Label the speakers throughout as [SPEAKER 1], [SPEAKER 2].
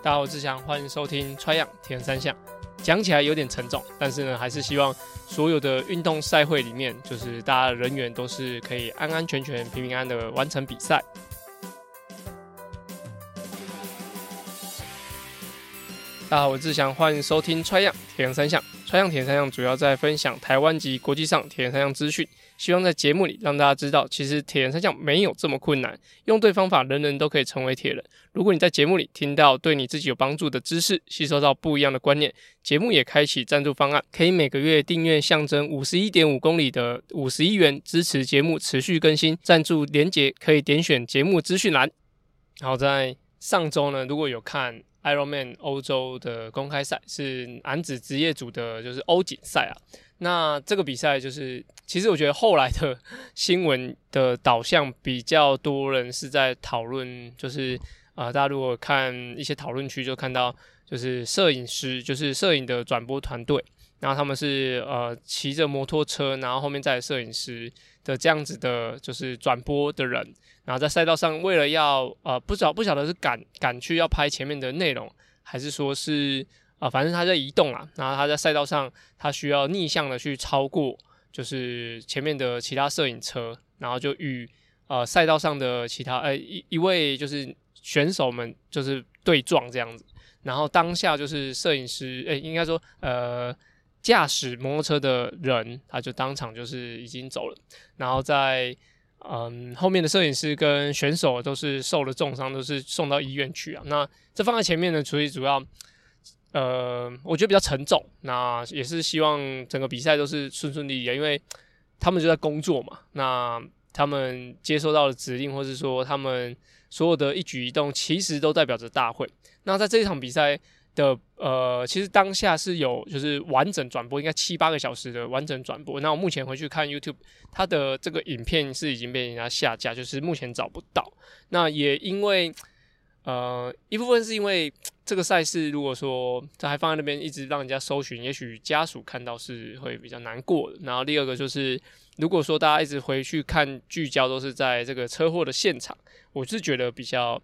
[SPEAKER 1] 大家好，我是志祥，欢迎收听《Try 样铁人三项》。讲起来有点沉重，但是呢，还是希望所有的运动赛会里面，就是大家人员都是可以安安全全、平平安安的完成比赛。大家好，我是志祥，欢迎收听《Try 样铁人三项》。《Try 样铁人三项》主要在分享台湾及国际上铁人三项资讯。希望在节目里让大家知道，其实铁人三项没有这么困难，用对方法，人人都可以成为铁人。如果你在节目里听到对你自己有帮助的知识，吸收到不一样的观念，节目也开启赞助方案，可以每个月订阅象征五十一点五公里的五十一元，支持节目持续更新。赞助连结可以点选节目资讯栏。好，在上周呢，如果有看 Ironman 欧洲的公开赛，是男子职业组的，就是欧锦赛啊。那这个比赛就是，其实我觉得后来的新闻的导向比较多人是在讨论，就是啊、大家如果看一些讨论区，就看到就是摄影师，就是摄影的转播团队，然后他们是呃骑着摩托车，然后后面载摄影师的这样子的，就是转播的人，然后在赛道上为了要呃不晓不晓得是赶赶去要拍前面的内容，还是说是。啊，反正他在移动啊，然后他在赛道上，他需要逆向的去超过，就是前面的其他摄影车，然后就与呃赛道上的其他呃一一位就是选手们就是对撞这样子，然后当下就是摄影师，诶，应该说呃驾驶摩托车的人，他就当场就是已经走了，然后在嗯后面的摄影师跟选手都是受了重伤，都是送到医院去啊。那这放在前面呢，所以主要。呃，我觉得比较沉重，那也是希望整个比赛都是顺顺利利的，因为他们就在工作嘛。那他们接收到的指令，或是说他们所有的一举一动，其实都代表着大会。那在这一场比赛的呃，其实当下是有就是完整转播，应该七八个小时的完整转播。那我目前回去看 YouTube，它的这个影片是已经被人家下架，就是目前找不到。那也因为。呃，一部分是因为这个赛事，如果说这还放在那边一直让人家搜寻，也许家属看到是会比较难过的。然后第二个就是，如果说大家一直回去看聚焦都是在这个车祸的现场，我是觉得比较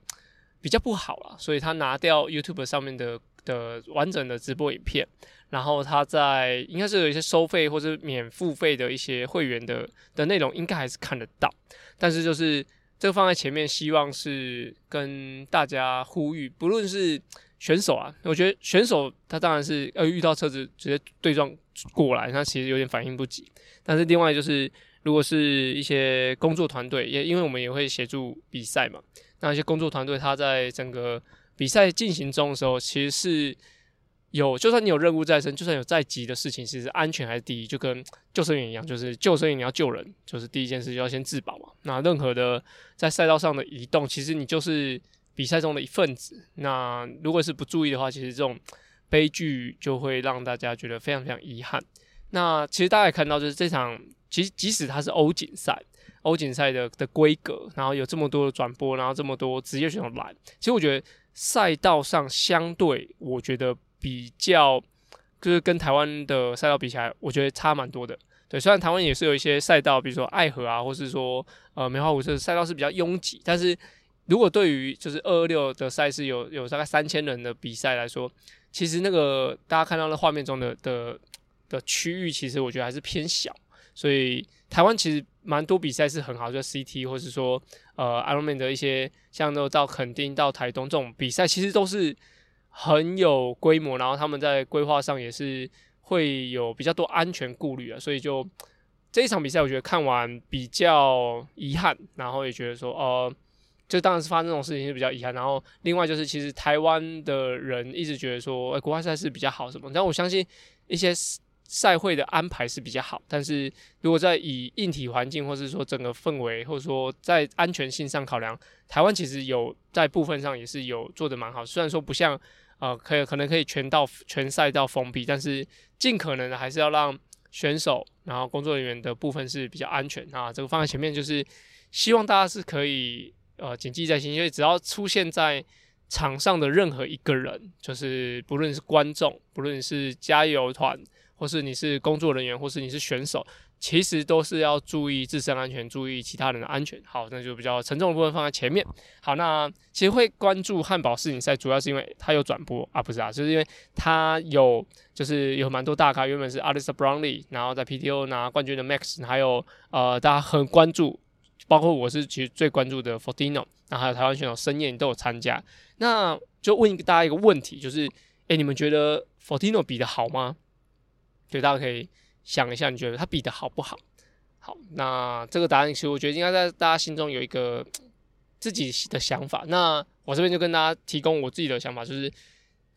[SPEAKER 1] 比较不好啦。所以他拿掉 YouTube 上面的的完整的直播影片，然后他在应该是有一些收费或者免付费的一些会员的的内容，应该还是看得到，但是就是。这个放在前面，希望是跟大家呼吁，不论是选手啊，我觉得选手他当然是呃遇到车子直接对撞过来，他其实有点反应不及。但是另外就是，如果是一些工作团队，也因为我们也会协助比赛嘛，那一些工作团队他在整个比赛进行中的时候，其实是。有，就算你有任务在身，就算有再急的事情，其实安全还是第一，就跟救生员一样，就是救生员你要救人，就是第一件事就要先自保嘛。那任何的在赛道上的移动，其实你就是比赛中的一份子。那如果是不注意的话，其实这种悲剧就会让大家觉得非常非常遗憾。那其实大家也看到，就是这场，其实即使它是欧锦赛，欧锦赛的的规格，然后有这么多的转播，然后这么多职业选手来，其实我觉得赛道上相对，我觉得。比较就是跟台湾的赛道比起来，我觉得差蛮多的。对，虽然台湾也是有一些赛道，比如说爱河啊，或是说呃梅花湖这赛道是比较拥挤，但是如果对于就是二二六的赛事有有大概三千人的比赛来说，其实那个大家看到的画面中的的的区域，其实我觉得还是偏小。所以台湾其实蛮多比赛是很好，就 CT 或是说呃 Ironman 的一些像那种到垦丁到台东这种比赛，其实都是。很有规模，然后他们在规划上也是会有比较多安全顾虑啊，所以就这一场比赛，我觉得看完比较遗憾，然后也觉得说，呃，就当然是发生这种事情是比较遗憾。然后另外就是，其实台湾的人一直觉得说，哎，国外赛事比较好什么，但我相信一些赛会的安排是比较好，但是如果在以硬体环境，或是说整个氛围，或者说在安全性上考量，台湾其实有在部分上也是有做的蛮好，虽然说不像。呃，可以可能可以全到全赛道封闭，但是尽可能的还是要让选手，然后工作人员的部分是比较安全啊。这个放在前面就是希望大家是可以呃谨记在心，因为只要出现在场上的任何一个人，就是不论是观众，不论是加油团，或是你是工作人员，或是你是选手，其实都是要注意自身安全，注意其他人的安全。好，那就比较沉重的部分放在前面。好，那其实会关注汉堡世锦赛，主要是因为它有转播啊，不是啊，就是因为它有，就是有蛮多大咖，原本是 a l i s t a Brownlee，然后在 PTO 拿冠军的 Max，还有呃，大家很关注，包括我是其实最关注的 Fortino，然后还有台湾选手申燕都有参加。那就问大家一个问题，就是，哎，你们觉得 Fortino 比得好吗？对，大家可以。想一下，你觉得他比的好不好？好，那这个答案其实我觉得应该在大家心中有一个自己的想法。那我这边就跟大家提供我自己的想法，就是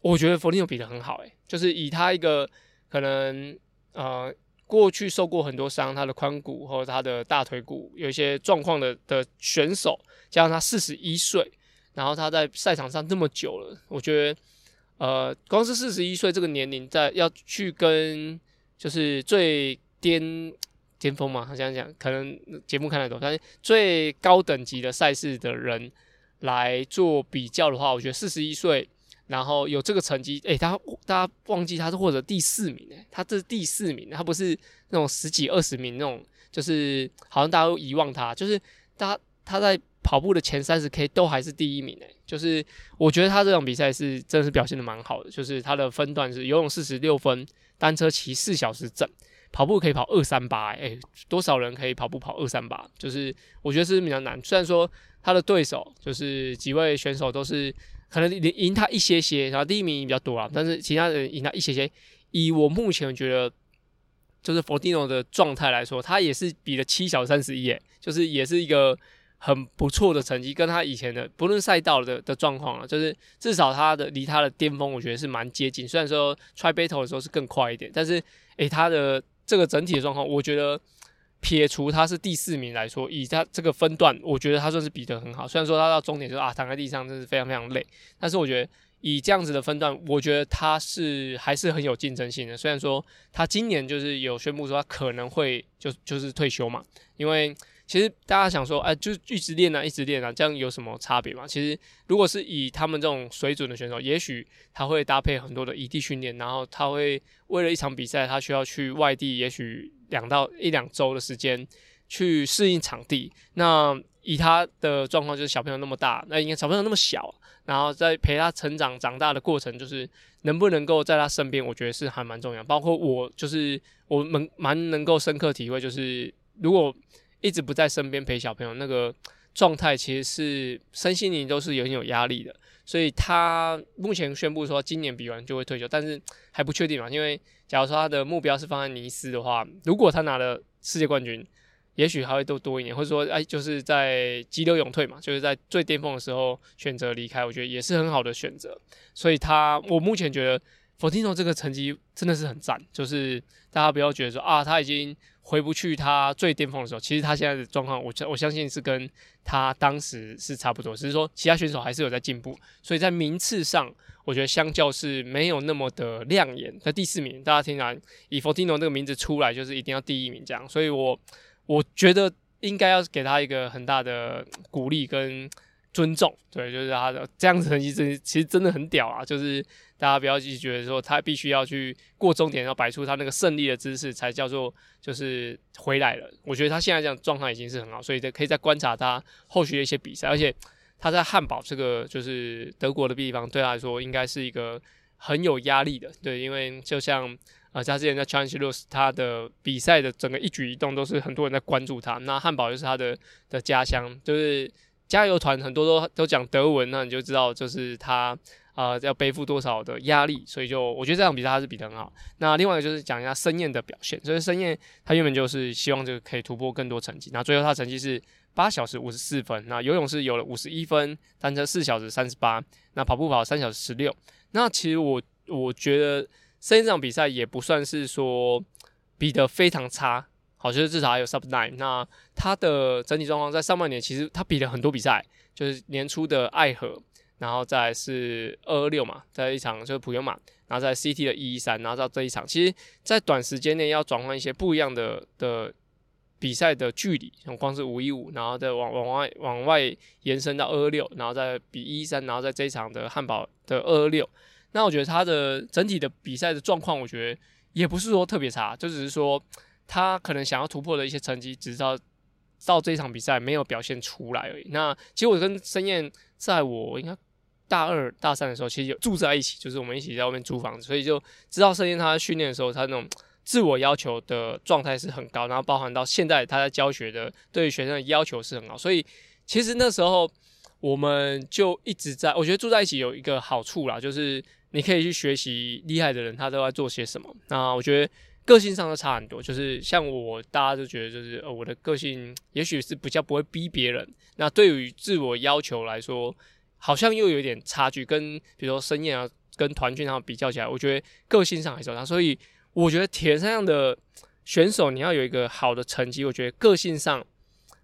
[SPEAKER 1] 我觉得佛利诺比的很好，诶，就是以他一个可能呃过去受过很多伤，他的髋骨或者他的大腿骨有一些状况的的选手，加上他四十一岁，然后他在赛场上这么久了，我觉得呃光是四十一岁这个年龄，在要去跟就是最巅巅峰嘛，他这样讲，可能节目看得懂，但是最高等级的赛事的人来做比较的话，我觉得四十一岁，然后有这个成绩，诶、他大家忘记他是获得第四名诶，他这是第四名，他不是那种十几二十名那种，就是好像大家都遗忘他，就是他他在跑步的前三十 K 都还是第一名诶，就是我觉得他这场比赛是真的是表现的蛮好的，就是他的分段是游泳四十六分。单车骑四小时整，跑步可以跑二三八，诶，多少人可以跑步跑二三八？就是我觉得是比较难。虽然说他的对手就是几位选手都是可能赢他一些些，然后第一名比较多啊，但是其他人赢他一些些。以我目前觉得，就是 Fortino 的状态来说，他也是比了七小三十一，诶，就是也是一个。很不错的成绩，跟他以前的不论赛道的的状况啊，就是至少他的离他的巅峰，我觉得是蛮接近。虽然说 try Battle 的时候是更快一点，但是诶、他的这个整体的状况，我觉得撇除他是第四名来说，以他这个分段，我觉得他算是比得很好。虽然说他到终点就啊躺在地上，真是非常非常累，但是我觉得以这样子的分段，我觉得他是还是很有竞争性的。虽然说他今年就是有宣布说他可能会就就是退休嘛，因为。其实大家想说，哎，就一直练啊，一直练啊，这样有什么差别吗？其实，如果是以他们这种水准的选手，也许他会搭配很多的异地训练，然后他会为了一场比赛，他需要去外地，也许两到一两周的时间去适应场地。那以他的状况，就是小朋友那么大，那应该小朋友那么小，然后在陪他成长长大的过程，就是能不能够在他身边，我觉得是还蛮重要。包括我，就是我们蛮能够深刻体会，就是如果。一直不在身边陪小朋友，那个状态其实是身心灵都是有点有压力的。所以他目前宣布说今年比完就会退休，但是还不确定嘛。因为假如说他的目标是放在尼斯的话，如果他拿了世界冠军，也许还会多多一年，或者说哎，就是在急流勇退嘛，就是在最巅峰的时候选择离开，我觉得也是很好的选择。所以他，我目前觉得 Fortino 这个成绩真的是很赞，就是大家不要觉得说啊，他已经。回不去他最巅峰的时候，其实他现在的状况，我我相信是跟他当时是差不多，只是说其他选手还是有在进步，所以在名次上，我觉得相较是没有那么的亮眼。在第四名，大家听来以 Fortino 那个名字出来，就是一定要第一名这样，所以我我觉得应该要给他一个很大的鼓励跟尊重，对，就是他的这样子成绩，其实真的很屌啊，就是。大家不要去觉得说他必须要去过终点，要摆出他那个胜利的姿势才叫做就是回来了。我觉得他现在这样状态已经是很好，所以可以再观察他后续的一些比赛。而且他在汉堡这个就是德国的地方，对他来说应该是一个很有压力的。对，因为就像呃他之前在 Challenge Roth 他的比赛的整个一举一动都是很多人在关注他。那汉堡就是他的的家乡，就是加油团很多都都讲德文，那你就知道就是他。啊、要背负多少的压力，所以就我觉得这场比赛他是比得很好。那另外一个就是讲一下申燕的表现，所以申燕他原本就是希望这个可以突破更多成绩，那最后他成绩是八小时五十四分，那游泳是有了五十一分，单车四小时三十八，那跑步跑三小时十六。那其实我我觉得申燕这场比赛也不算是说比得非常差，好，就是至少还有 sub nine。那他的整体状况在上半年其实他比了很多比赛，就是年初的爱河。然后再是二二六嘛，在一场就是普悠玛，然后在 CT 的一一三，然后到这一场，其实，在短时间内要转换一些不一样的的比赛的距离，像光是五一五，然后再往往外往外延伸到二二六，然后再比一一三，然后在这一场的汉堡的二二六，那我觉得他的整体的比赛的状况，我觉得也不是说特别差，就只是说他可能想要突破的一些成绩，直到到这一场比赛没有表现出来而已。那其实我跟申燕在我应该大二大三的时候，其实有住在一起，就是我们一起在外面租房子，所以就知道申燕他训练的时候，他那种自我要求的状态是很高，然后包含到现在他在教学的对学生的要求是很高，所以其实那时候我们就一直在，我觉得住在一起有一个好处啦，就是你可以去学习厉害的人他都在做些什么。那我觉得。个性上都差很多，就是像我，大家都觉得就是呃，我的个性 也许是比较不会逼别人。那对于自我要求来说，好像又有点差距。跟比如说深夜啊，跟团训他们比较起来，我觉得个性上还是有差。所以我觉得铁三项的选手，你要有一个好的成绩，我觉得个性上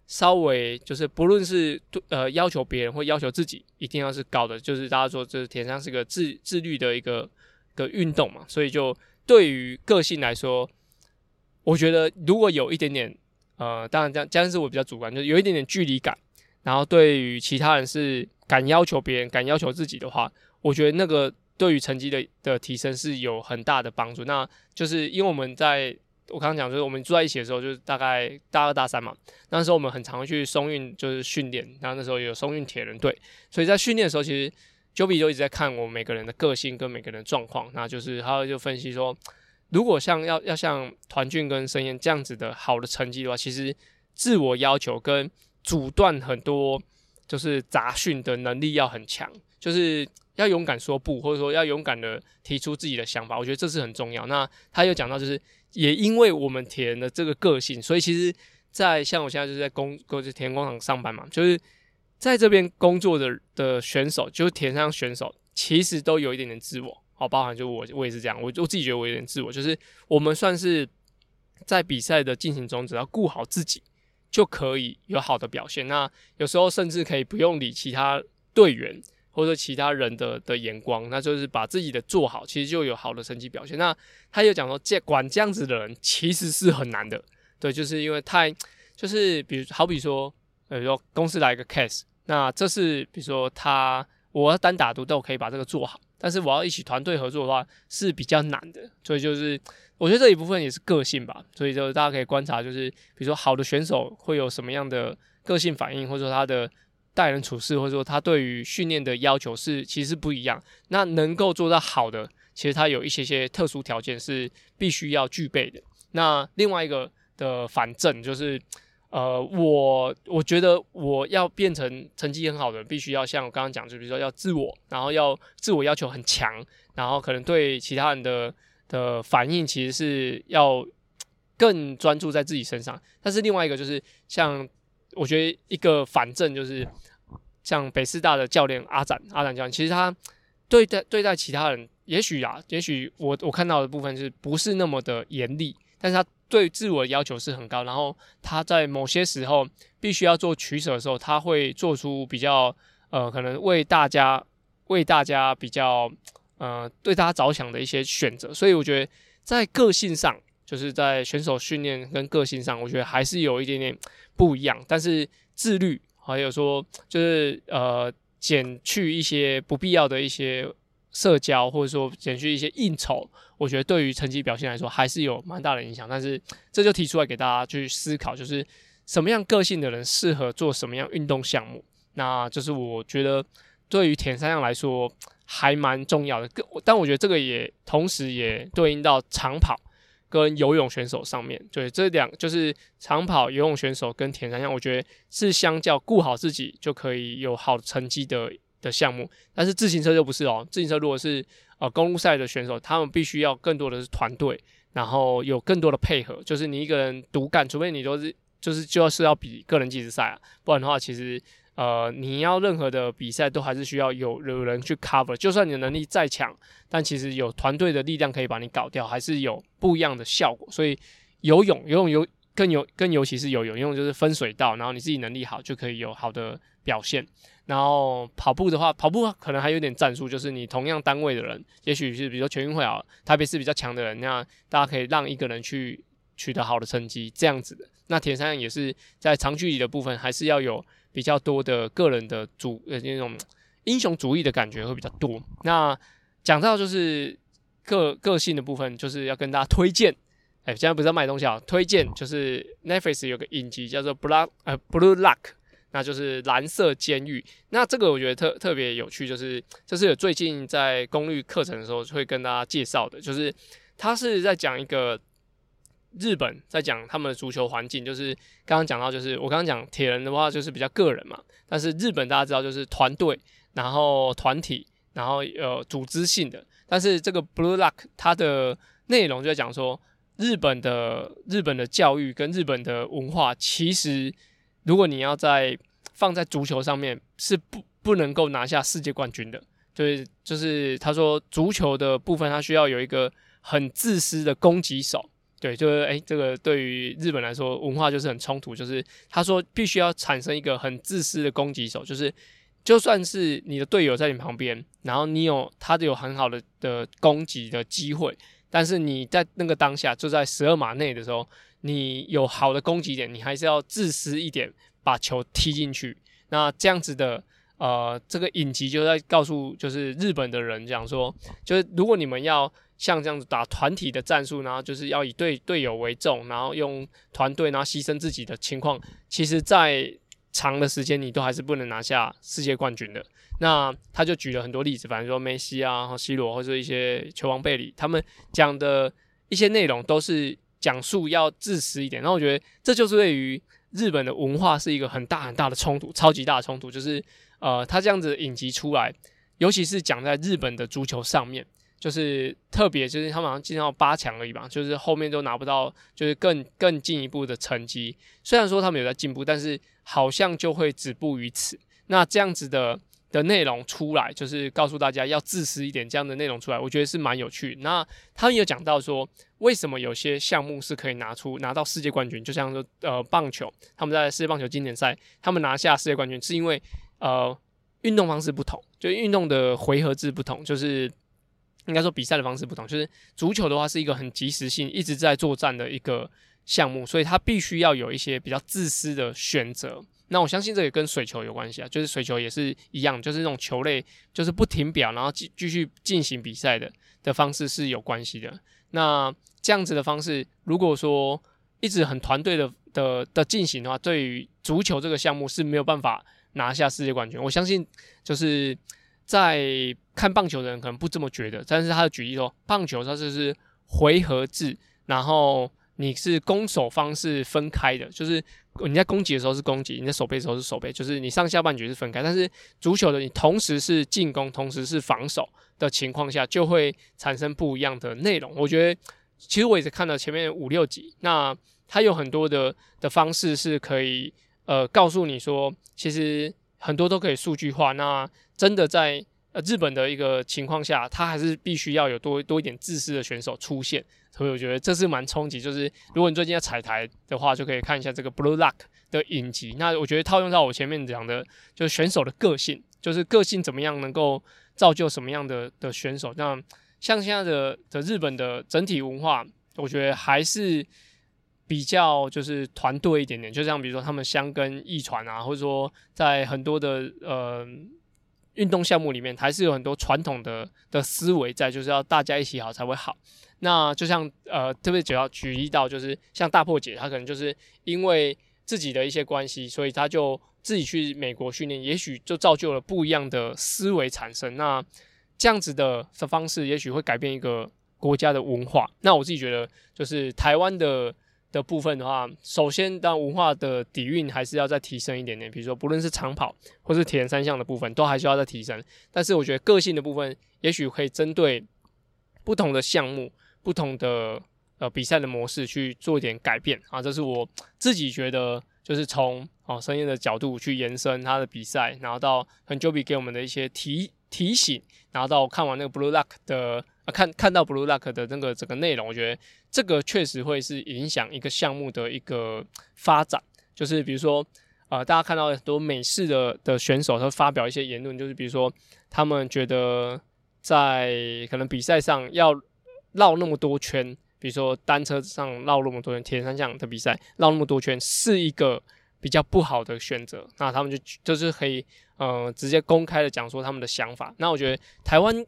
[SPEAKER 1] 稍微就是不论是呃要求别人或要求自己，一定要是高的。就是大家说，这铁人三项是个自自律的一个个运动嘛，所以就。对于个性来说，我觉得如果有一点点，呃，当然这样，这样是我比较主观，就是有一点点距离感，然后对于其他人是敢要求别人、敢要求自己的话，我觉得那个对于成绩的的提升是有很大的帮助。那就是因为我们在我刚刚讲，就是我们住在一起的时候，就是大概大二大三嘛，那时候我们很常去松运就是训练，然后那时候有松运铁人队，所以在训练的时候其实。Joby 就一直在看我们每个人的个性跟每个人的状况，那就是他就分析说，如果像要要像团俊跟申燕这样子的好的成绩的话，其实自我要求跟阻断很多就是杂讯的能力要很强，就是要勇敢说不，或者说要勇敢的提出自己的想法，我觉得这是很重要。那他又讲到，就是也因为我们铁人的这个个性，所以其实，在像我现在就是在工，就是铁人工厂上班嘛，就是。在这边工作的的选手，就是田上选手，其实都有一点点自我，好，包含就我，我也是这样，我我自己觉得我有点自我，就是我们算是在比赛的进行中，只要顾好自己，就可以有好的表现。那有时候甚至可以不用理其他队员或者其他人的的眼光，那就是把自己的做好，其实就有好的成绩表现。那他又讲说，这管这样子的人其实是很难的，对，就是因为太就是比如好比说，比如说公司来一个 case。那这是比如说他，我要单打独斗可以把这个做好，但是我要一起团队合作的话是比较难的，所以就是我觉得这一部分也是个性吧，所以就大家可以观察，就是比如说好的选手会有什么样的个性反应，或者说他的待人处事，或者说他对于训练的要求是其实不一样。那能够做到好的，其实他有一些些特殊条件是必须要具备的。那另外一个的反证就是。呃，我我觉得我要变成成绩很好的人，必须要像我刚刚讲，就比如说要自我，然后要自我要求很强，然后可能对其他人的的反应其实是要更专注在自己身上。但是另外一个就是像我觉得一个反证就是像北师大的教练阿展阿展教练，其实他对待对待其他人，也许啊，也许我我看到的部分是不是那么的严厉，但是他。对自我的要求是很高，然后他在某些时候必须要做取舍的时候，他会做出比较呃，可能为大家为大家比较呃，对大家着想的一些选择。所以我觉得在个性上，就是在选手训练跟个性上，我觉得还是有一点点不一样。但是自律，还有说就是呃，减去一些不必要的一些。社交或者说减去一些应酬，我觉得对于成绩表现来说还是有蛮大的影响。但是这就提出来给大家去思考，就是什么样个性的人适合做什么样运动项目。那就是我觉得对于田三项来说还蛮重要的。但我觉得这个也同时也对应到长跑跟游泳选手上面。对，这两就是长跑、游泳选手跟田三项，我觉得是相较顾好自己就可以有好成绩的。的项目，但是自行车就不是哦。自行车如果是呃公路赛的选手，他们必须要更多的是团队，然后有更多的配合。就是你一个人独干，除非你都是就是就是要比个人计时赛啊，不然的话，其实呃你要任何的比赛都还是需要有有人去 cover。就算你的能力再强，但其实有团队的力量可以把你搞掉，还是有不一样的效果。所以游泳，游泳游更有更尤其是游泳，游泳就是分水道，然后你自己能力好就可以有好的表现。然后跑步的话，跑步可能还有点战术，就是你同样单位的人，也许是比如说全运会啊，特别是比较强的人，那大家可以让一个人去取得好的成绩，这样子的。那铁三也是在长距离的部分，还是要有比较多的个人的主呃那种英雄主义的感觉会比较多。那讲到就是个个性的部分，就是要跟大家推荐哎，现在不是要卖东西啊，推荐就是 Netflix 有个影集叫做 Blood 呃 Blue Luck 那就是蓝色监狱。那这个我觉得特特别有趣，就是这是最近在功率课程的时候会跟大家介绍的，就是他是在讲一个日本在讲他们的足球环境，就是刚刚讲到，就是我刚刚讲铁人的话就是比较个人嘛，但是日本大家知道就是团队，然后团体，然后呃组织性的，但是这个 Blue Lock 它的内容就在讲说。日本的日本的教育跟日本的文化，其实如果你要在放在足球上面，是不不能够拿下世界冠军的。就是就是他说足球的部分，他需要有一个很自私的攻击手。对，就是诶，这个对于日本来说，文化就是很冲突。就是他说必须要产生一个很自私的攻击手，就是就算是你的队友在你旁边，然后你有他有很好的的攻击的机会。但是你在那个当下，就在十二码内的时候，你有好的攻击点，你还是要自私一点，把球踢进去。那这样子的，呃，这个影集就在告诉，就是日本的人讲说，就是如果你们要像这样子打团体的战术，然后就是要以队队友为重，然后用团队，然后牺牲自己的情况，其实，在长的时间你都还是不能拿下世界冠军的。那他就举了很多例子，反正说梅西啊、和 C 罗或者一些球王贝里，他们讲的一些内容都是讲述要自私一点。然后我觉得这就是对于日本的文化是一个很大很大的冲突，超级大的冲突。就是呃，他这样子引集出来，尤其是讲在日本的足球上面，就是特别就是他们好像进到八强而已吧，就是后面都拿不到，就是更更进一步的成绩。虽然说他们有在进步，但是好像就会止步于此。那这样子的。的内容出来，就是告诉大家要自私一点，这样的内容出来，我觉得是蛮有趣。那他们有讲到说，为什么有些项目是可以拿出拿到世界冠军，就像说呃棒球，他们在世界棒球经典赛，他们拿下世界冠军，是因为呃运动方式不同，就运动的回合制不同，就是应该说比赛的方式不同。就是足球的话是一个很及时性一直在作战的一个项目，所以它必须要有一些比较自私的选择。那我相信这也跟水球有关系啊，就是水球也是一样，就是那种球类，就是不停表，然后继继续进行比赛的的方式是有关系的。那这样子的方式，如果说一直很团队的的的进行的话，对于足球这个项目是没有办法拿下世界冠军。我相信就是在看棒球的人可能不这么觉得，但是他的举例说，棒球它就是回合制，然后。你是攻守方是分开的，就是你在攻击的时候是攻击，你在守备的时候是守备，就是你上下半局是分开。但是足球的你同时是进攻，同时是防守的情况下，就会产生不一样的内容。我觉得，其实我也是看了前面五六集，那它有很多的的方式是可以呃告诉你说，其实很多都可以数据化。那真的在呃日本的一个情况下，它还是必须要有多多一点自私的选手出现。所以我觉得这是蛮冲击，就是如果你最近要踩台的话，就可以看一下这个 Blue Lock 的影集。那我觉得套用到我前面讲的，就是选手的个性，就是个性怎么样能够造就什么样的的选手。那像现在的的日本的整体文化，我觉得还是比较就是团队一点点。就像比如说他们箱根驿传啊，或者说在很多的呃运动项目里面，还是有很多传统的的思维在，就是要大家一起好才会好。那就像呃，特别主要举例到，就是像大破解，他可能就是因为自己的一些关系，所以他就自己去美国训练，也许就造就了不一样的思维产生。那这样子的的方式，也许会改变一个国家的文化。那我自己觉得，就是台湾的的部分的话，首先当文化的底蕴还是要再提升一点点。比如说，不论是长跑或是铁人三项的部分，都还需要再提升。但是我觉得个性的部分，也许可以针对不同的项目。不同的呃比赛的模式去做一点改变啊，这是我自己觉得，就是从哦声音的角度去延伸他的比赛，然后到很 Joby 给我们的一些提提醒，然后到看完那个 Blue Luck 的啊看看到 Blue Luck 的那个整个内容，我觉得这个确实会是影响一个项目的一个发展。就是比如说呃大家看到很多美式的的选手他发表一些言论，就是比如说他们觉得在可能比赛上要。绕那么多圈，比如说单车上绕那么多圈，铁人三项的比赛绕那么多圈是一个比较不好的选择。那他们就就是可以，呃，直接公开的讲说他们的想法。那我觉得台湾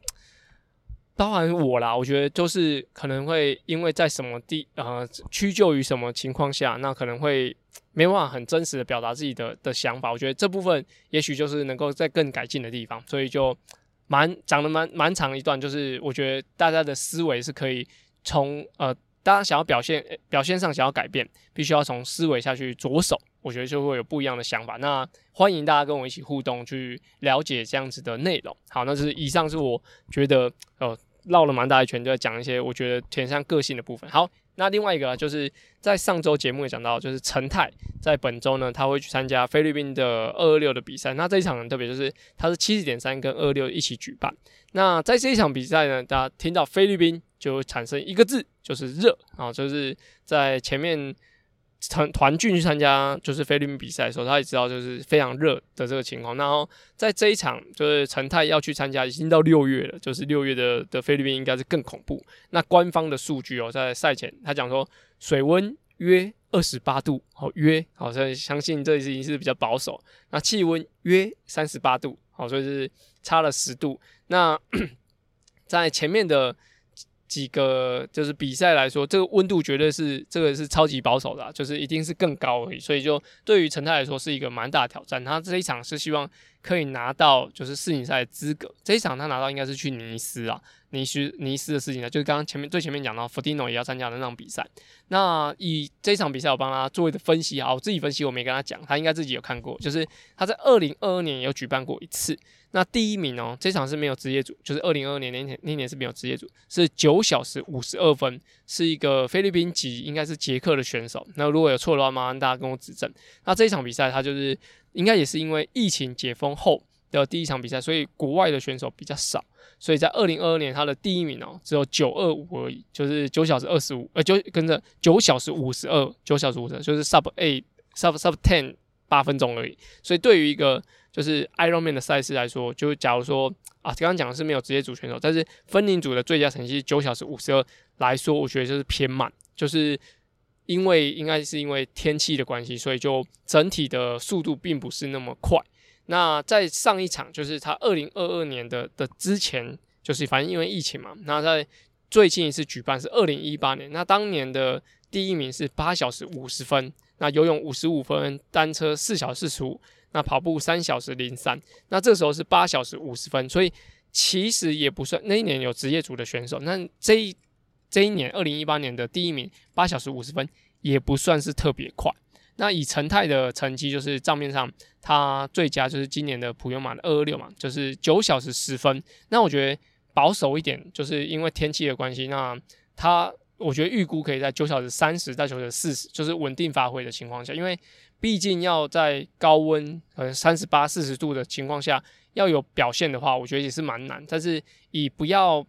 [SPEAKER 1] 包含我啦，我觉得就是可能会因为在什么地呃屈就于什么情况下，那可能会没办法很真实的表达自己的的想法。我觉得这部分也许就是能够在更改进的地方，所以就蛮讲了蛮蛮长一段，就是我觉得大家的思维是可以从呃大家想要表现表现上想要改变，必须要从思维下去着手，我觉得就会有不一样的想法。那欢迎大家跟我一起互动，去了解这样子的内容。好，那就是以上是我觉得呃。绕了蛮大一圈，就在讲一些我觉得填上个性的部分。好，那另外一个就是在上周节目也讲到，就是陈泰在本周呢，他会去参加菲律宾的二二六的比赛。那这一场很特别，就是他是七十点三跟二二六一起举办。那在这一场比赛呢，大家听到菲律宾就产生一个字，就是热啊，就是在前面。团团俊去参加就是菲律宾比赛的时候，他也知道就是非常热的这个情况。然后在这一场，就是陈泰要去参加，已经到六月了，就是六月的的菲律宾应该是更恐怖。那官方的数据哦，在赛前他讲说水温约二十八度，好约，好，所以相信这已经是比较保守。那气温约三十八度，好，所以是差了十度。那 在前面的。几个就是比赛来说，这个温度绝对是这个是超级保守的，就是一定是更高而已。所以就对于陈泰来说是一个蛮大的挑战。他这一场是希望可以拿到就是世锦赛资格。这一场他拿到应该是去尼斯啊，尼斯尼斯的事情呢，就是刚刚前面最前面讲到 Frodeno 也要参加的那场比赛。那以这场比赛，我帮他做一个分析啊，我自己分析我没跟他讲，他应该自己有看过，就是他在二零二二年有举办过一次。那第一名哦，这场是没有职业组，就是二零二二年那年那年是没有职业组，是九小时五十二分，是一个菲律宾籍，应该是捷克的选手。那如果有错的话，麻烦大家跟我指正。那这一场比赛，他就是应该也是因为疫情解封后的第一场比赛，所以国外的选手比较少，所以在二零二二年他的第一名哦，只有九二五而已，就是九小时二十五，呃，就跟着九小时五十二，九小时五十二，就是 sub eight sub sub ten 八分钟而已。所以对于一个就是 Ironman 的赛事来说，就假如说啊，刚刚讲的是没有职业组选手，但是分龄组的最佳成绩九小时五十二来说，我觉得就是偏慢，就是因为应该是因为天气的关系，所以就整体的速度并不是那么快。那在上一场，就是他二零二二年的的之前，就是反正因为疫情嘛，那在最近一次举办是二零一八年，那当年的第一名是八小时五十分，那游泳五十五分，单车四小时十五。那跑步三小时零三，那这时候是八小时五十分，所以其实也不算那一年有职业组的选手。那这一这一年二零一八年的第一名八小时五十分也不算是特别快。那以陈泰的成绩，就是账面上他最佳就是今年的普悠玛的二二六嘛，就是九小时十分。那我觉得保守一点，就是因为天气的关系，那他我觉得预估可以在九小时三十到九小时四十，就是稳定发挥的情况下，因为。毕竟要在高温，可能三十八、四十度的情况下要有表现的话，我觉得也是蛮难。但是以不要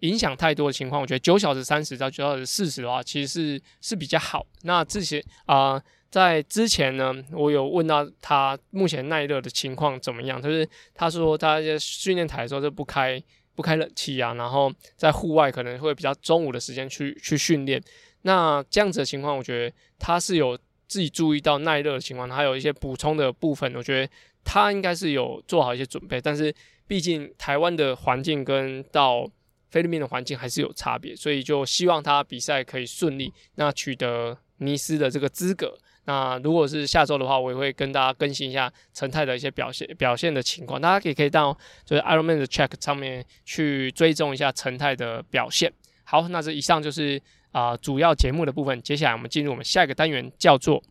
[SPEAKER 1] 影响太多的情况，我觉得九小时三十到九小时四十的话，其实是是比较好。那这些啊、在之前呢，我有问到他目前耐热的情况怎么样，就是他说他在训练台的时候就不开不开冷气啊，然后在户外可能会比较中午的时间去去训练。那这样子的情况，我觉得他是有。自己注意到耐热的情况，还有一些补充的部分，我觉得他应该是有做好一些准备。但是毕竟台湾的环境跟到菲律宾的环境还是有差别，所以就希望他比赛可以顺利，那取得尼斯的这个资格。那如果是下周的话，我也会跟大家更新一下陈泰的一些表现表现的情况，大家也可以到就是 Ironman 的 Check 上面去追踪一下陈泰的表现。好，那这以上就是。啊、呃，主要节目的部分，接下来我们进入我们下一个单元，叫做。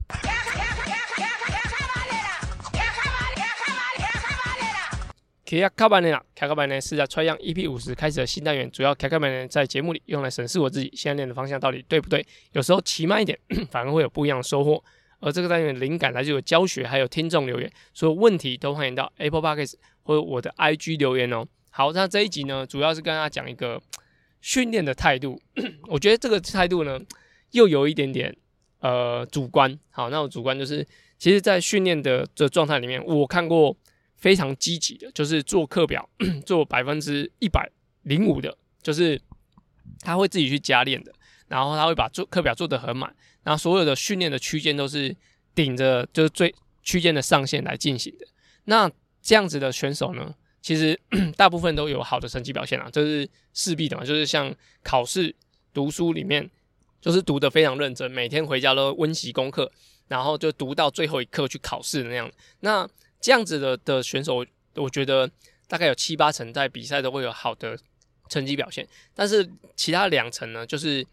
[SPEAKER 1] 卡亚卡巴内拉，卡卡巴内是在 Try Young EP 五十开始的新单元，主要卡卡巴内在节目里用来审视我自己现在练的方向到底对不对，有时候骑慢一点，反而会有不一样的收获。而这个单元灵感来自于教学，还有听众留言，所有问题都欢迎到 Apple Podcast 或者我的 IG 留言哦。好，那这一集呢，主要是跟大家讲一个。训练的态度，我觉得这个态度呢，又有一点点呃主观。好，那我主观就是，其实，在训练的这状态里面，我看过非常积极的，就是做课表 做百分之一百零五的，就是他会自己去加练的，然后他会把做课表做得很满，然后所有的训练的区间都是顶着就是最区间的上限来进行的。那这样子的选手呢，其实 大部分都有好的成绩表现啊，这是势必的嘛。就是像考试读书里面，就是读得非常认真，每天回家都温习功课，然后就读到最后一刻去考试那样。那这样子的的选手，我觉得大概有七八成在比赛都会有好的成绩表现，但是其他两成呢，就是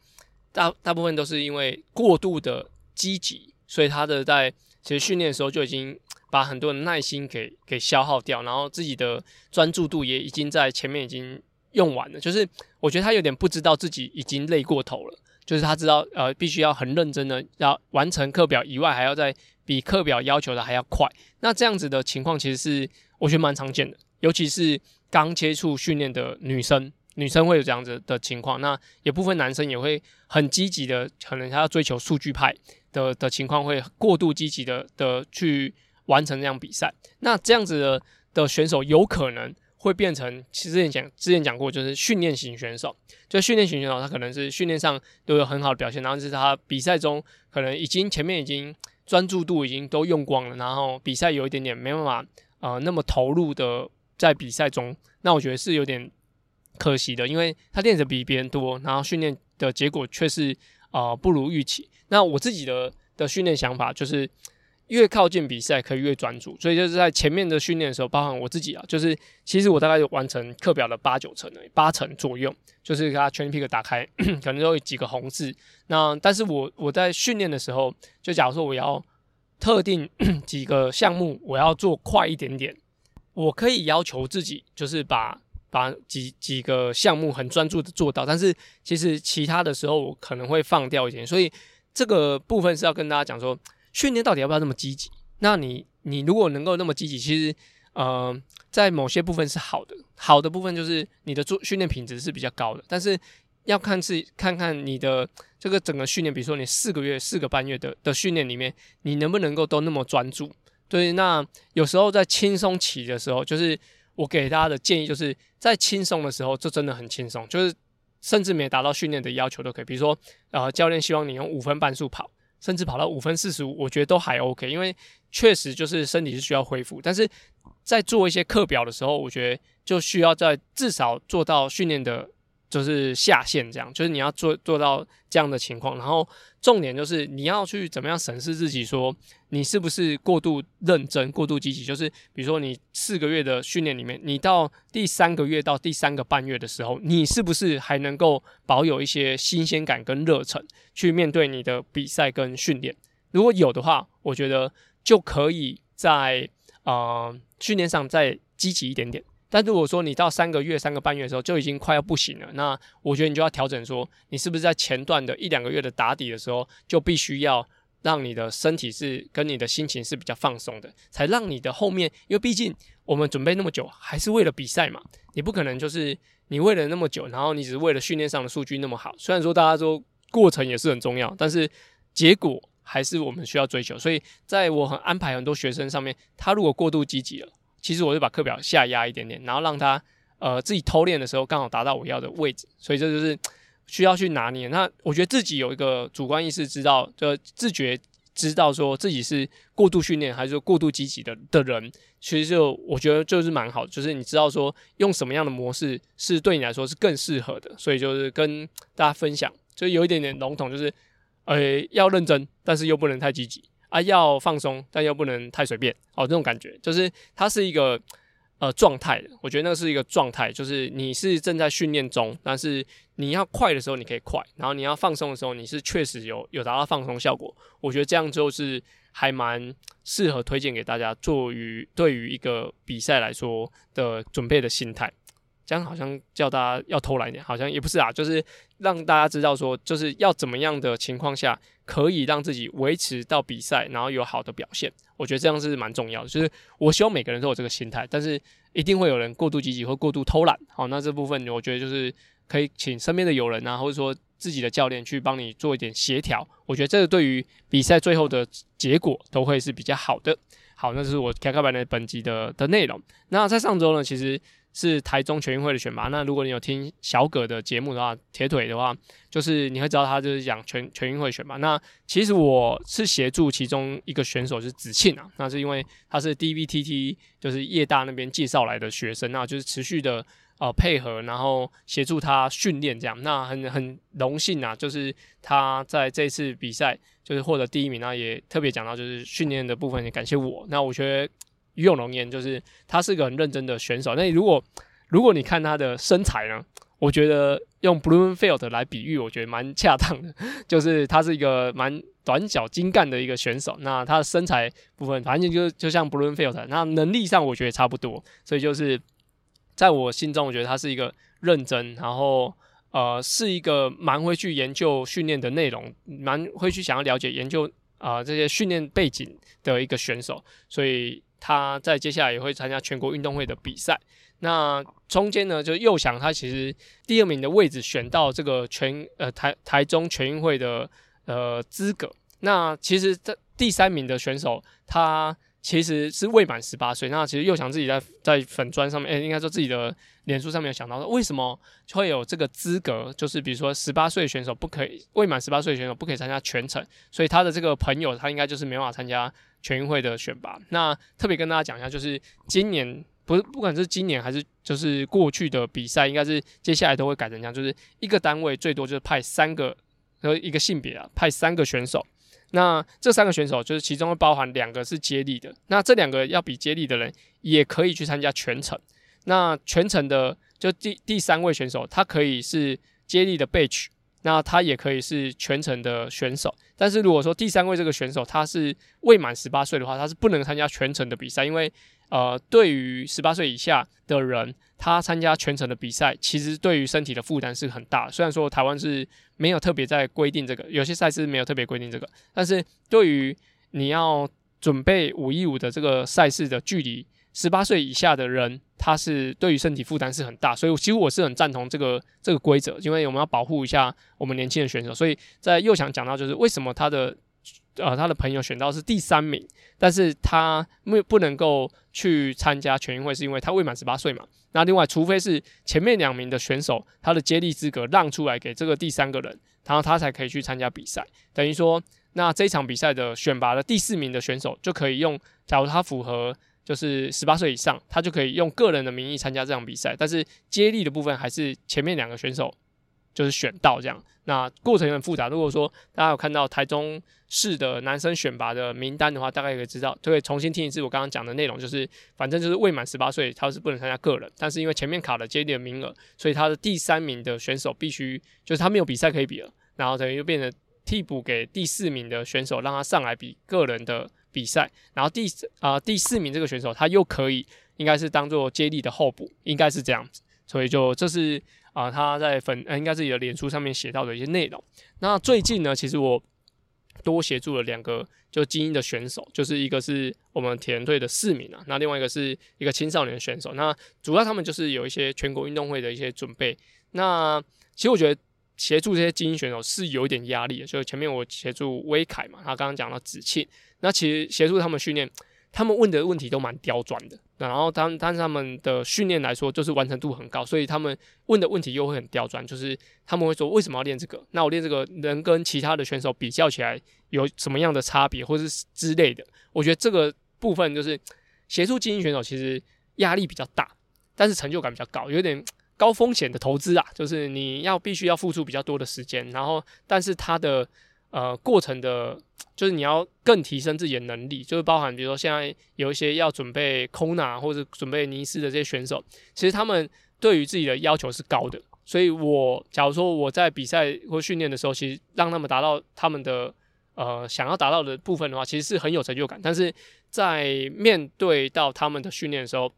[SPEAKER 1] 大大部分都是因为过度的积极，所以他的在其实训练的时候就已经把很多的耐心给给消耗掉，然后自己的专注度也已经在前面已经用完了。就是我觉得他有点不知道自己已经累过头了，就是他知道呃必须要很认真的要完成课表以外，还要在比课表要求的还要快。那这样子的情况其实是我觉得蛮常见的，尤其是刚接触训练的女生。女生会有这样子的情况，那也部分男生也会很积极的，可能他要追求数据派的的情况，会过度积极的的去完成这样比赛。那这样子的的选手有可能会变成，其实之前讲之前讲过，就是训练型选手。就训练型选手，他可能是训练上都有很好的表现，然后就是他比赛中可能已经前面已经专注度已经都用光了，然后比赛有一点点没办法呃那么投入的在比赛中，那我觉得是有点。可惜的，因为他练的比别人多，然后训练的结果却是呃不如预期。那我自己的的训练想法就是，越靠近比赛可以越专注，所以就是在前面的训练的时候，包含我自己啊，就是其实我大概就完成课表的八九成而已，八成左右，就是给他全 pick 打开，可能有几个红字。那但是我我在训练的时候，就假如说我要特定 几个项目，我要做快一点点，我可以要求自己，就是把。把几几个项目很专注的做到，但是其实其他的时候我可能会放掉一点，所以这个部分是要跟大家讲说，训练到底要不要那么积极？那你你如果能够那么积极，其实呃在某些部分是好的，好的部分就是你的做训练品质是比较高的，但是要看是看看你的这个整个训练，比如说你四个月四个半月的的训练里面，你能不能够都那么专注？对，那有时候在轻松期的时候，就是。我给大家的建议就是在轻松的时候，就真的很轻松，就是甚至没达到训练的要求都可以。比如说，呃，教练希望你用五分半速跑，甚至跑到五分四十五，我觉得都还 OK，因为确实就是身体是需要恢复。但是在做一些课表的时候，我觉得就需要在至少做到训练的。就是下限这样，就是你要做做到这样的情况，然后重点就是你要去怎么样审视自己，说你是不是过度认真、过度积极。就是比如说你四个月的训练里面，你到第三个月到第三个半月的时候，你是不是还能够保有一些新鲜感跟热忱去面对你的比赛跟训练？如果有的话，我觉得就可以在呃训练上再积极一点点。但如果说你到三个月、三个半月的时候就已经快要不行了，那我觉得你就要调整，说你是不是在前段的一两个月的打底的时候，就必须要让你的身体是跟你的心情是比较放松的，才让你的后面，因为毕竟我们准备那么久，还是为了比赛嘛，你不可能就是你为了那么久，然后你只是为了训练上的数据那么好。虽然说大家说过程也是很重要，但是结果还是我们需要追求。所以在我很安排很多学生上面，他如果过度积极了。其实我就把课表下压一点点，然后让他呃自己偷练的时候刚好达到我要的位置，所以这就是需要去拿捏。那我觉得自己有一个主观意识，知道就自觉知道说自己是过度训练还是说过度积极的的人，其实就我觉得就是蛮好，就是你知道说用什么样的模式是对你来说是更适合的。所以就是跟大家分享，就有一点点笼统，就是呃要认真，但是又不能太积极。啊，要放松，但又不能太随便哦。这种感觉就是它是一个呃状态，我觉得那是一个状态，就是你是正在训练中，但是你要快的时候你可以快，然后你要放松的时候，你是确实有有达到放松效果。我觉得这样就是还蛮适合推荐给大家，作于对于一个比赛来说的准备的心态。这样好像叫大家要偷懒一点，好像也不是啊，就是让大家知道说，就是要怎么样的情况下可以让自己维持到比赛，然后有好的表现。我觉得这样是蛮重要的。就是我希望每个人都有这个心态，但是一定会有人过度积极或过度偷懒。好，那这部分我觉得就是可以请身边的友人啊，或者说自己的教练去帮你做一点协调。我觉得这个对于比赛最后的结果都会是比较好的。好，那就是我卡卡班的本集的的内容。那在上周呢，其实。是台中全运会的选拔。那如果你有听小葛的节目的话，铁腿的话，就是你会知道他就是讲全全运会选拔。那其实我是协助其中一个选手是子庆啊，那是因为他是 DVTT 就是业大那边介绍来的学生，那就是持续的呃配合，然后协助他训练这样。那很很荣幸啊，就是他在这次比赛就是获得第一名，那也特别讲到就是训练的部分也感谢我。那我觉得。于永龙言就是他是个很认真的选手。那如果如果你看他的身材呢，我觉得用 Bloomfield 来比喻，我觉得蛮恰当的。就是他是一个蛮短小精干的一个选手。那他的身材部分，反正就就像 Bloomfield，那能力上我觉得差不多。所以就是在我心中，我觉得他是一个认真，然后呃是一个蛮会去研究训练的内容，蛮会去想要了解研究啊、这些训练背景的一个选手。所以。他在接下来也会参加全国运动会的比赛。那中间呢，就又想他其实第二名的位置选到这个全呃台台中全运会的呃资格。那其实这第三名的选手他其实是未满十八岁。那其实又想自己在在粉砖上面，诶、应该说自己的脸书上面有想到说，为什么会有这个资格？就是比如说十八岁选手不可以，未满十八岁选手不可以参加全程。所以他的这个朋友他应该就是没办法参加。全运会的选拔，那特别跟大家讲一下，就是今年不是不管是今年还是就是过去的比赛，应该是接下来都会改成这样，就是一个单位最多就是派三个和一个性别啊，派三个选手。那这三个选手就是其中会包含两个是接力的，那这两个要比接力的人也可以去参加全程。那全程的就第第三位选手，他可以是接力的 b a c h。那他也可以是全程的选手，但是如果说第三位这个选手他是未满十八岁的话，他是不能参加全程的比赛，因为呃，对于十八岁以下的人，他参加全程的比赛，其实对于身体的负担是很大。虽然说台湾是没有特别在规定这个，有些赛事没有特别规定这个，但是对于你要准备五一五的这个赛事的距离。十八岁以下的人，他是对于身体负担是很大，所以其实我是很赞同这个这个规则，因为我们要保护一下我们年轻的选手。所以在又想讲到，就是为什么他的呃他的朋友选到是第三名，但是他没不能够去参加全运会，是因为他未满十八岁嘛。那另外，除非是前面两名的选手他的接力资格让出来给这个第三个人，然后他才可以去参加比赛。等于说，那这场比赛的选拔的第四名的选手就可以用，假如他符合。就是十八岁以上，他就可以用个人的名义参加这场比赛。但是接力的部分还是前面两个选手就是选到这样。那过程有点复杂。如果说大家有看到台中市的男生选拔的名单的话，大概可以知道，就会重新听一次我刚刚讲的内容。就是反正就是未满十八岁，他是不能参加个人。但是因为前面卡了接力的名额，所以他的第三名的选手必须就是他没有比赛可以比了，然后等于就变成替补给第四名的选手，让他上来比个人的。比赛，然后第啊、第四名这个选手，他又可以应该是当做接力的候补，应该是这样子，所以就这是啊、他在粉呃应该自己的脸书上面写到的一些内容。那最近呢，其实我多协助了两个就精英的选手，就是一个是我们田队的四名啊，那另外一个是一个青少年选手。那主要他们就是有一些全国运动会的一些准备。那其实我觉得。协助这些精英选手是有一点压力的，就前面我协助威凯嘛，他刚刚讲到子庆，那其实协助他们训练，他们问的问题都蛮刁钻的，然后当但是他们的训练来说，就是完成度很高，所以他们问的问题又会很刁钻，就是他们会说为什么要练这个？那我练这个能跟其他的选手比较起来有什么样的差别，或是之类的？我觉得这个部分就是协助精英选手其实压力比较大，但是成就感比较高，有点。高风险的投资啊，就是你要必须要付出比较多的时间，然后但是它的呃过程的，就是你要更提升自己的能力，就是包含比如说现在有一些要准备 Kona 或者准备尼斯的这些选手，其实他们对于自己的要求是高的，所以我假如说我在比赛或训练的时候，其实让他们达到他们的呃想要达到的部分的话，其实是很有成就感，但是在面对到他们的训练的时候。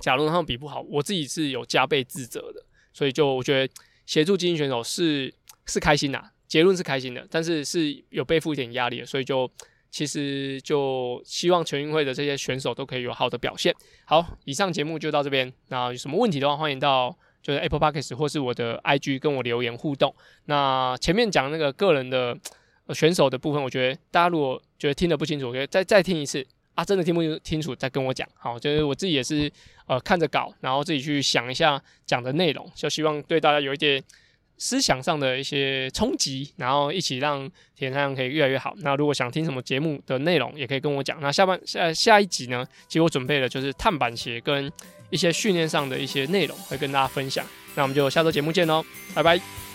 [SPEAKER 1] 假如他们比不好，我自己是有加倍自责的，所以就我觉得协助精英选手是是开心的，结论是开心的，但是是有背负一点压力的，所以就其实就希望全运会的这些选手都可以有好的表现。好，以上节目就到这边，那有什么问题的话，欢迎到就是 Apple Podcast 或是我的 IG 跟我留言互动。那前面讲那个个人的选手的部分，我觉得大家如果觉得听得不清楚，我觉得再再听一次。啊，真的听不清楚再跟我讲。好，就是我自己也是呃看着稿，然后自己去想一下讲的内容，就希望对大家有一点思想上的一些冲击，然后一起让铁人三项可以越来越好。那如果想听什么节目的内容，也可以跟我讲。那下半下下一集呢，其实我准备的就是碳板鞋跟一些训练上的一些内容，会跟大家分享。那我们就下周节目见喽，拜拜。